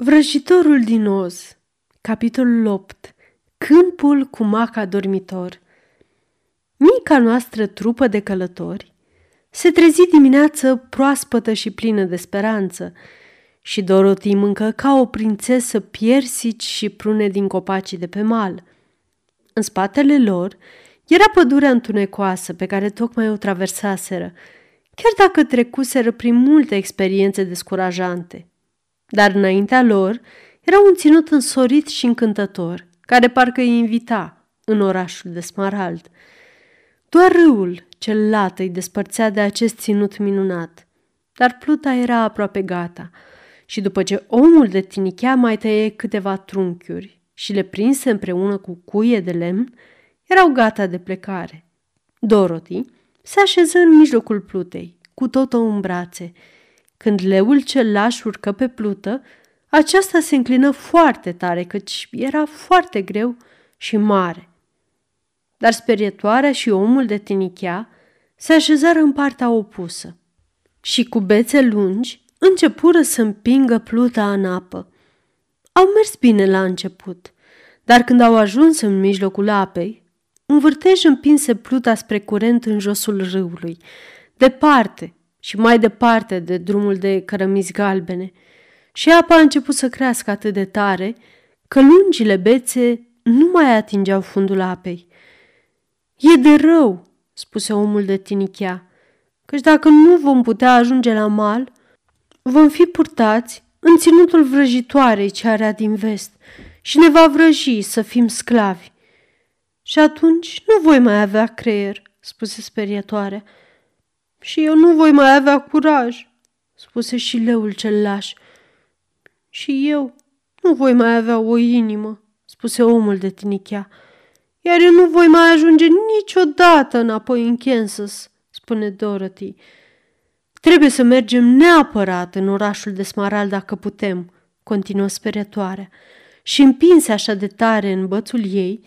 Vrăjitorul din Oz Capitolul 8 Câmpul cu maca dormitor Mica noastră trupă de călători se trezi dimineață proaspătă și plină de speranță și Dorothy mâncă ca o prințesă piersici și prune din copacii de pe mal. În spatele lor era pădurea întunecoasă pe care tocmai o traversaseră, chiar dacă trecuseră prin multe experiențe descurajante – dar înaintea lor era un ținut însorit și încântător, care parcă îi invita în orașul de Smarald. Doar râul cel lat îi despărțea de acest ținut minunat, dar pluta era aproape gata și după ce omul de tinichea mai tăie câteva trunchiuri și le prinse împreună cu cuie de lemn, erau gata de plecare. Dorothy se așeză în mijlocul plutei, cu totul în brațe, când leul cel laș urcă pe plută, aceasta se înclină foarte tare, căci era foarte greu și mare. Dar sperietoarea și omul de tinichea se așezară în partea opusă și cu bețe lungi începură să împingă pluta în apă. Au mers bine la început, dar când au ajuns în mijlocul apei, un vârtej împinse pluta spre curent în josul râului, departe, și mai departe de drumul de cărămizi galbene. Și apa a început să crească atât de tare că lungile bețe nu mai atingeau fundul apei. E de rău, spuse omul de tinichea, căci dacă nu vom putea ajunge la mal, vom fi purtați în ținutul vrăjitoarei ce are din vest și ne va vrăji să fim sclavi. Și atunci nu voi mai avea creier, spuse sperietoarea. Și eu nu voi mai avea curaj, spuse și leul cel laș. Și eu nu voi mai avea o inimă, spuse omul de tinichea. Iar eu nu voi mai ajunge niciodată înapoi în Kansas, spune Dorothy. Trebuie să mergem neapărat în orașul de Smaral dacă putem, continuă sperietoarea, și împinse așa de tare în bățul ei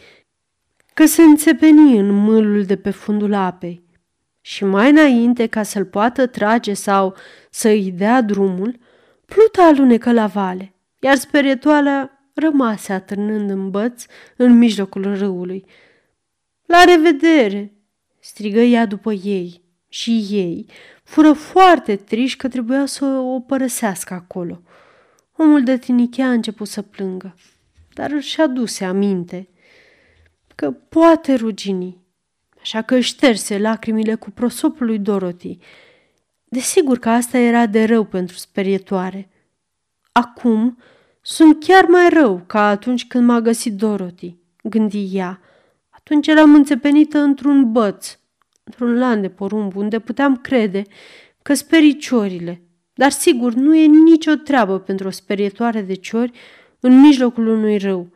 că se înțepeni în mâlul de pe fundul apei și mai înainte ca să-l poată trage sau să îi dea drumul, pluta alunecă la vale, iar sperietoala rămase atârnând în băț în mijlocul râului. La revedere!" strigă ea după ei și ei fură foarte triși că trebuia să o părăsească acolo. Omul de tinichea a început să plângă, dar își aduse aminte că poate rugini așa că își șterse lacrimile cu prosopul lui Dorothy. Desigur că asta era de rău pentru sperietoare. Acum sunt chiar mai rău ca atunci când m-a găsit Dorothy, gândi ea. Atunci eram înțepenită într-un băț, într-un lan de porumb, unde puteam crede că sperii ciorile. Dar sigur, nu e nicio treabă pentru o sperietoare de ciori în mijlocul unui râu.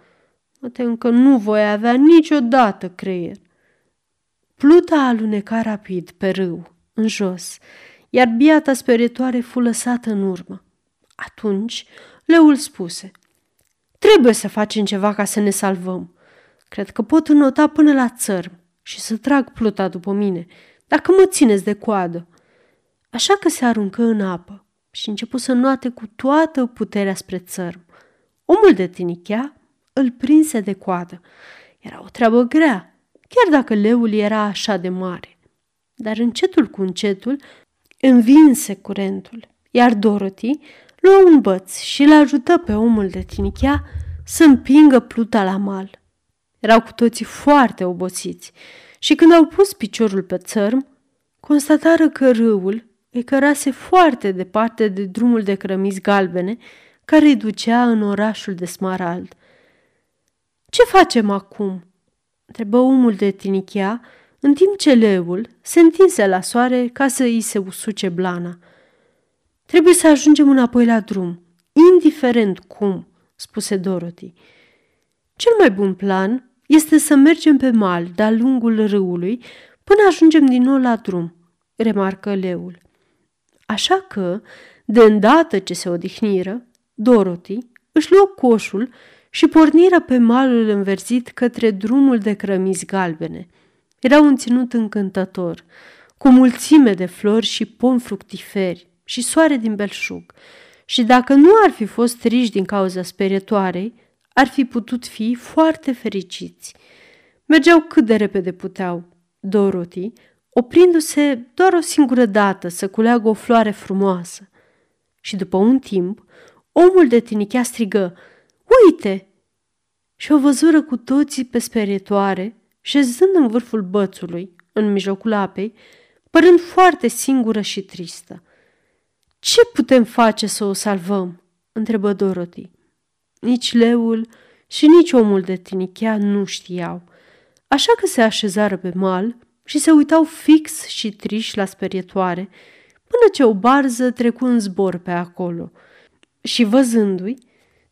Mă tem că nu voi avea niciodată creier. Pluta aluneca rapid pe râu, în jos, iar biata speritoare fu lăsată în urmă. Atunci, leul spuse, Trebuie să facem ceva ca să ne salvăm. Cred că pot înota până la țărm și să trag pluta după mine, dacă mă țineți de coadă. Așa că se aruncă în apă și început să noate cu toată puterea spre țărm. Omul de tinichea îl prinse de coadă. Era o treabă grea, chiar dacă leul era așa de mare. Dar încetul cu încetul învinse curentul, iar Dorothy luă un băț și îl ajută pe omul de tinichea să împingă pluta la mal. Erau cu toții foarte obosiți și când au pus piciorul pe țărm, constatară că râul îi cărase foarte departe de drumul de crămizi galbene care îi ducea în orașul de Smarald. Ce facem acum?" Întrebă omul de tinichea, în timp ce leul se întinse la soare ca să îi se usuce blana. Trebuie să ajungem înapoi la drum, indiferent cum, spuse Dorothy. Cel mai bun plan este să mergem pe mal de-a lungul râului până ajungem din nou la drum, remarcă leul. Așa că, de îndată ce se odihniră, Dorothy își luă coșul și porniră pe malul înverzit către drumul de crămizi galbene. Era un ținut încântător, cu mulțime de flori și pom fructiferi și soare din belșug. și dacă nu ar fi fost triși din cauza sperietoarei, ar fi putut fi foarte fericiți. Mergeau cât de repede puteau. Dorothy, oprindu-se doar o singură dată să culeagă o floare frumoasă. Și după un timp, omul de tinichea strigă, Uite! Și o văzură cu toții pe sperietoare, șezând în vârful bățului, în mijlocul apei, părând foarte singură și tristă. Ce putem face să o salvăm?" întrebă Dorothy. Nici leul și nici omul de tinichea nu știau, așa că se așezară pe mal și se uitau fix și triși la sperietoare, până ce o barză trecu în zbor pe acolo. Și văzându-i,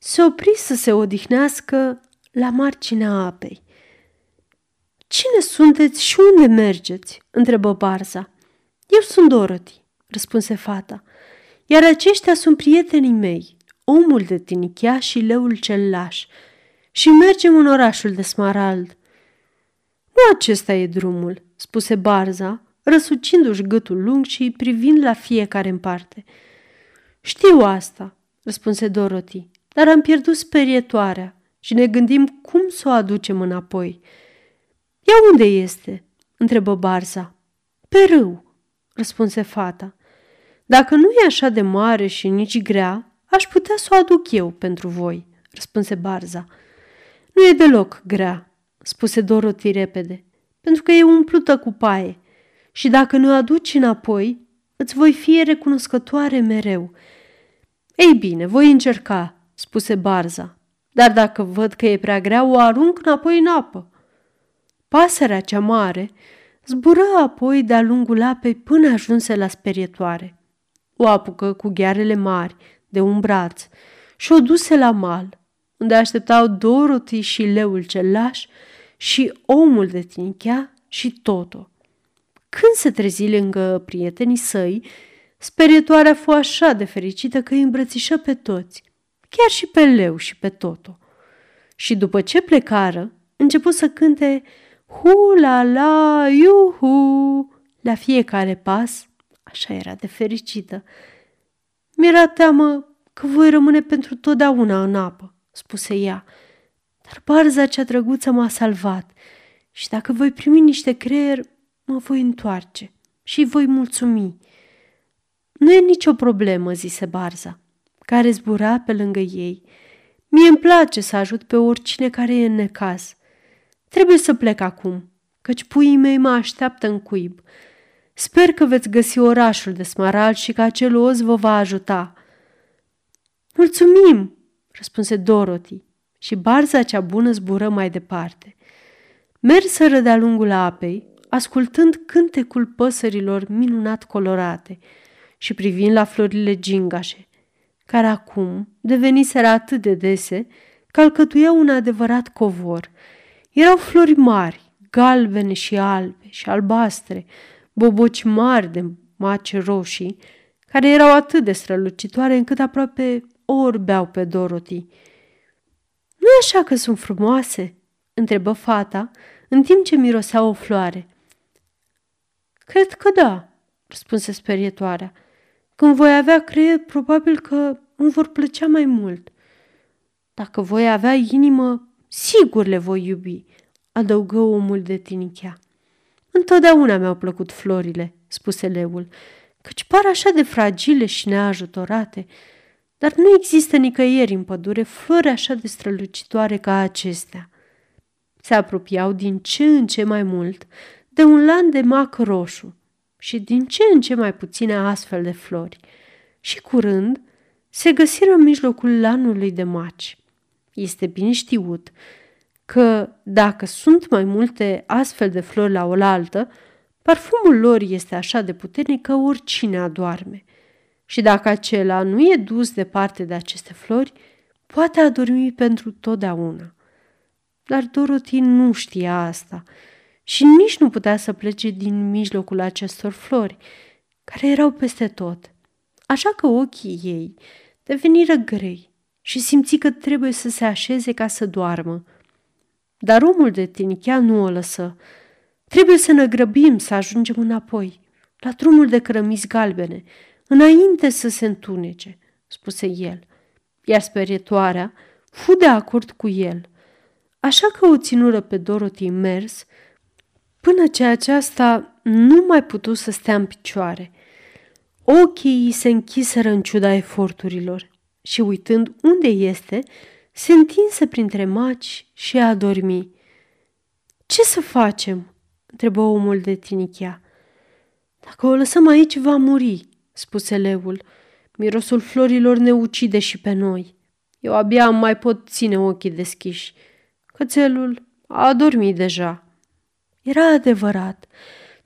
se opri să se odihnească la marginea apei. Cine sunteți și unde mergeți?" întrebă Barza. Eu sunt Dorothy," răspunse fata, iar aceștia sunt prietenii mei, omul de tinichea și leul cel laș, și mergem în orașul de Smarald. Nu acesta e drumul, spuse Barza, răsucindu-și gâtul lung și privind la fiecare în parte. Știu asta, răspunse Dorothy, dar am pierdut sperietoarea și ne gândim cum să o aducem înapoi. Ea unde este? întrebă Barza. Pe râu, răspunse fata. Dacă nu e așa de mare și nici grea, aș putea să o aduc eu pentru voi, răspunse Barza. Nu e deloc grea, spuse Dorothy repede, pentru că e umplută cu paie și dacă nu o aduci înapoi, îți voi fi recunoscătoare mereu. Ei bine, voi încerca, spuse Barza, dar dacă văd că e prea grea, o arunc înapoi în apă. Pasărea cea mare zbură apoi de-a lungul apei până ajunse la sperietoare. O apucă cu ghearele mari de un braț și o duse la mal, unde așteptau Dorothy și leul cel laș și omul de tinichea și Toto. Când se trezi lângă prietenii săi, sperietoarea fu așa de fericită că îi îmbrățișă pe toți, chiar și pe leu și pe Toto. Și după ce plecară, început să cânte hu-la-la, iuhu, la fiecare pas, așa era de fericită. Mi-era teamă că voi rămâne pentru totdeauna în apă, spuse ea. Dar barza cea drăguță m-a salvat și dacă voi primi niște creier, mă voi întoarce și îi voi mulțumi. Nu e nicio problemă, zise Barza, care zbura pe lângă ei. Mie îmi place să ajut pe oricine care e în necaz. Trebuie să plec acum, căci puii mei mă așteaptă în cuib. Sper că veți găsi orașul de smaral și că acel oz vă va ajuta. Mulțumim, răspunse Dorothy și barza cea bună zbură mai departe. Merseră de-a lungul apei, ascultând cântecul păsărilor minunat colorate și privind la florile gingașe, care acum deveniseră atât de dese că alcătuiau un adevărat covor. Erau flori mari, galbene și albe și albastre, boboci mari de mace roșii, care erau atât de strălucitoare încât aproape orbeau pe Dorothy. nu e așa că sunt frumoase?" întrebă fata, în timp ce mirosea o floare. Cred că da, răspunse sperietoarea. Când voi avea creier, probabil că îmi vor plăcea mai mult. Dacă voi avea inimă, sigur le voi iubi, adăugă omul de tinichea. Întotdeauna mi-au plăcut florile, spuse leul, căci par așa de fragile și neajutorate, dar nu există nicăieri în pădure flori așa de strălucitoare ca acestea. Se apropiau din ce în ce mai mult de un lan de mac roșu și din ce în ce mai puține astfel de flori. Și curând se găsiră în mijlocul lanului de maci. Este bine știut că dacă sunt mai multe astfel de flori la oaltă, parfumul lor este așa de puternic că oricine adorme. Și dacă acela nu e dus departe de aceste flori, poate adormi pentru totdeauna. Dar Dorothy nu știa asta și nici nu putea să plece din mijlocul acestor flori, care erau peste tot. Așa că ochii ei deveniră grei și simți că trebuie să se așeze ca să doarmă. Dar omul de tinichea nu o lăsă. Trebuie să ne grăbim să ajungem înapoi, la drumul de cărămizi galbene, înainte să se întunece, spuse el, iar sperietoarea fu de acord cu el. Așa că o ținură pe Dorothy mers, până ce aceasta nu mai putu să stea în picioare. Ochii se închiseră în ciuda eforturilor și uitând unde este, se întinse printre maci și a dormi. Ce să facem?" întrebă omul de tinichea. Dacă o lăsăm aici, va muri," spuse leul. Mirosul florilor ne ucide și pe noi. Eu abia mai pot ține ochii deschiși. Cățelul a adormit deja. Era adevărat.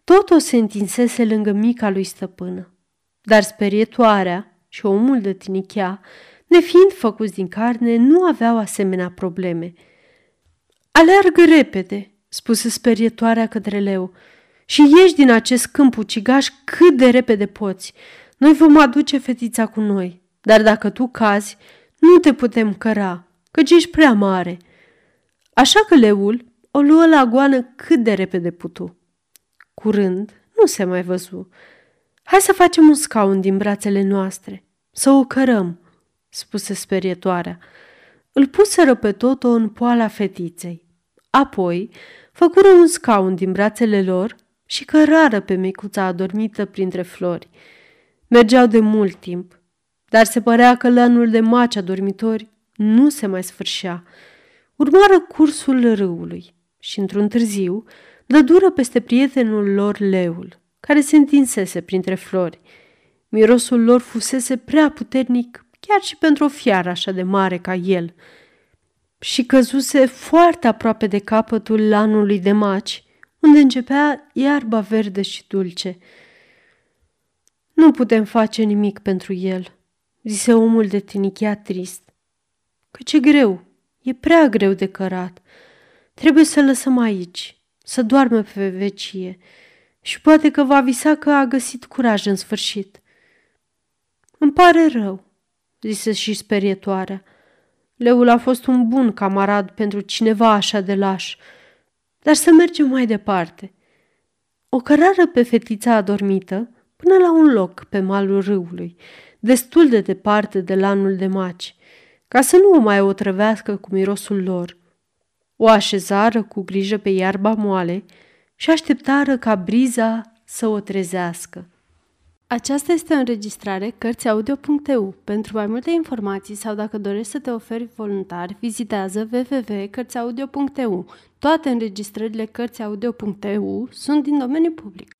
Tot o se întinsese lângă mica lui stăpână. Dar sperietoarea și omul de tinichea, nefiind făcuți din carne, nu aveau asemenea probleme. Aleargă repede, spuse sperietoarea către leu, și ieși din acest câmp ucigaș cât de repede poți. Noi vom aduce fetița cu noi, dar dacă tu cazi, nu te putem căra, căci ești prea mare. Așa că leul o luă la goană cât de repede putu. Curând, nu se mai văzu. Hai să facem un scaun din brațele noastre, să o cărăm, spuse sperietoarea. Îl puseră pe Toto în poala fetiței. Apoi făcură un scaun din brațele lor și cărară pe micuța adormită printre flori. Mergeau de mult timp, dar se părea că lanul de maci adormitori nu se mai sfârșea. Urmară cursul râului și, într-un târziu, dădură peste prietenul lor leul, care se întinsese printre flori. Mirosul lor fusese prea puternic chiar și pentru o fiară așa de mare ca el și căzuse foarte aproape de capătul lanului de maci, unde începea iarba verde și dulce. Nu putem face nimic pentru el, zise omul de tinichea trist. Că ce greu, e prea greu de cărat. Trebuie să lăsăm aici, să doarmă pe vecie și poate că va visa că a găsit curaj în sfârșit. Îmi pare rău, zise și sperietoarea. Leul a fost un bun camarad pentru cineva așa de laș, dar să mergem mai departe. O cărară pe fetița adormită până la un loc pe malul râului, destul de departe de lanul de maci, ca să nu o mai otrăvească cu mirosul lor. O așezară cu grijă pe iarba moale și așteptară ca briza să o trezească. Aceasta este o înregistrare Cărțiaudio.eu. Pentru mai multe informații sau dacă dorești să te oferi voluntar, vizitează www.cărțiaudio.eu. Toate înregistrările Cărțiaudio.eu sunt din domeniu public.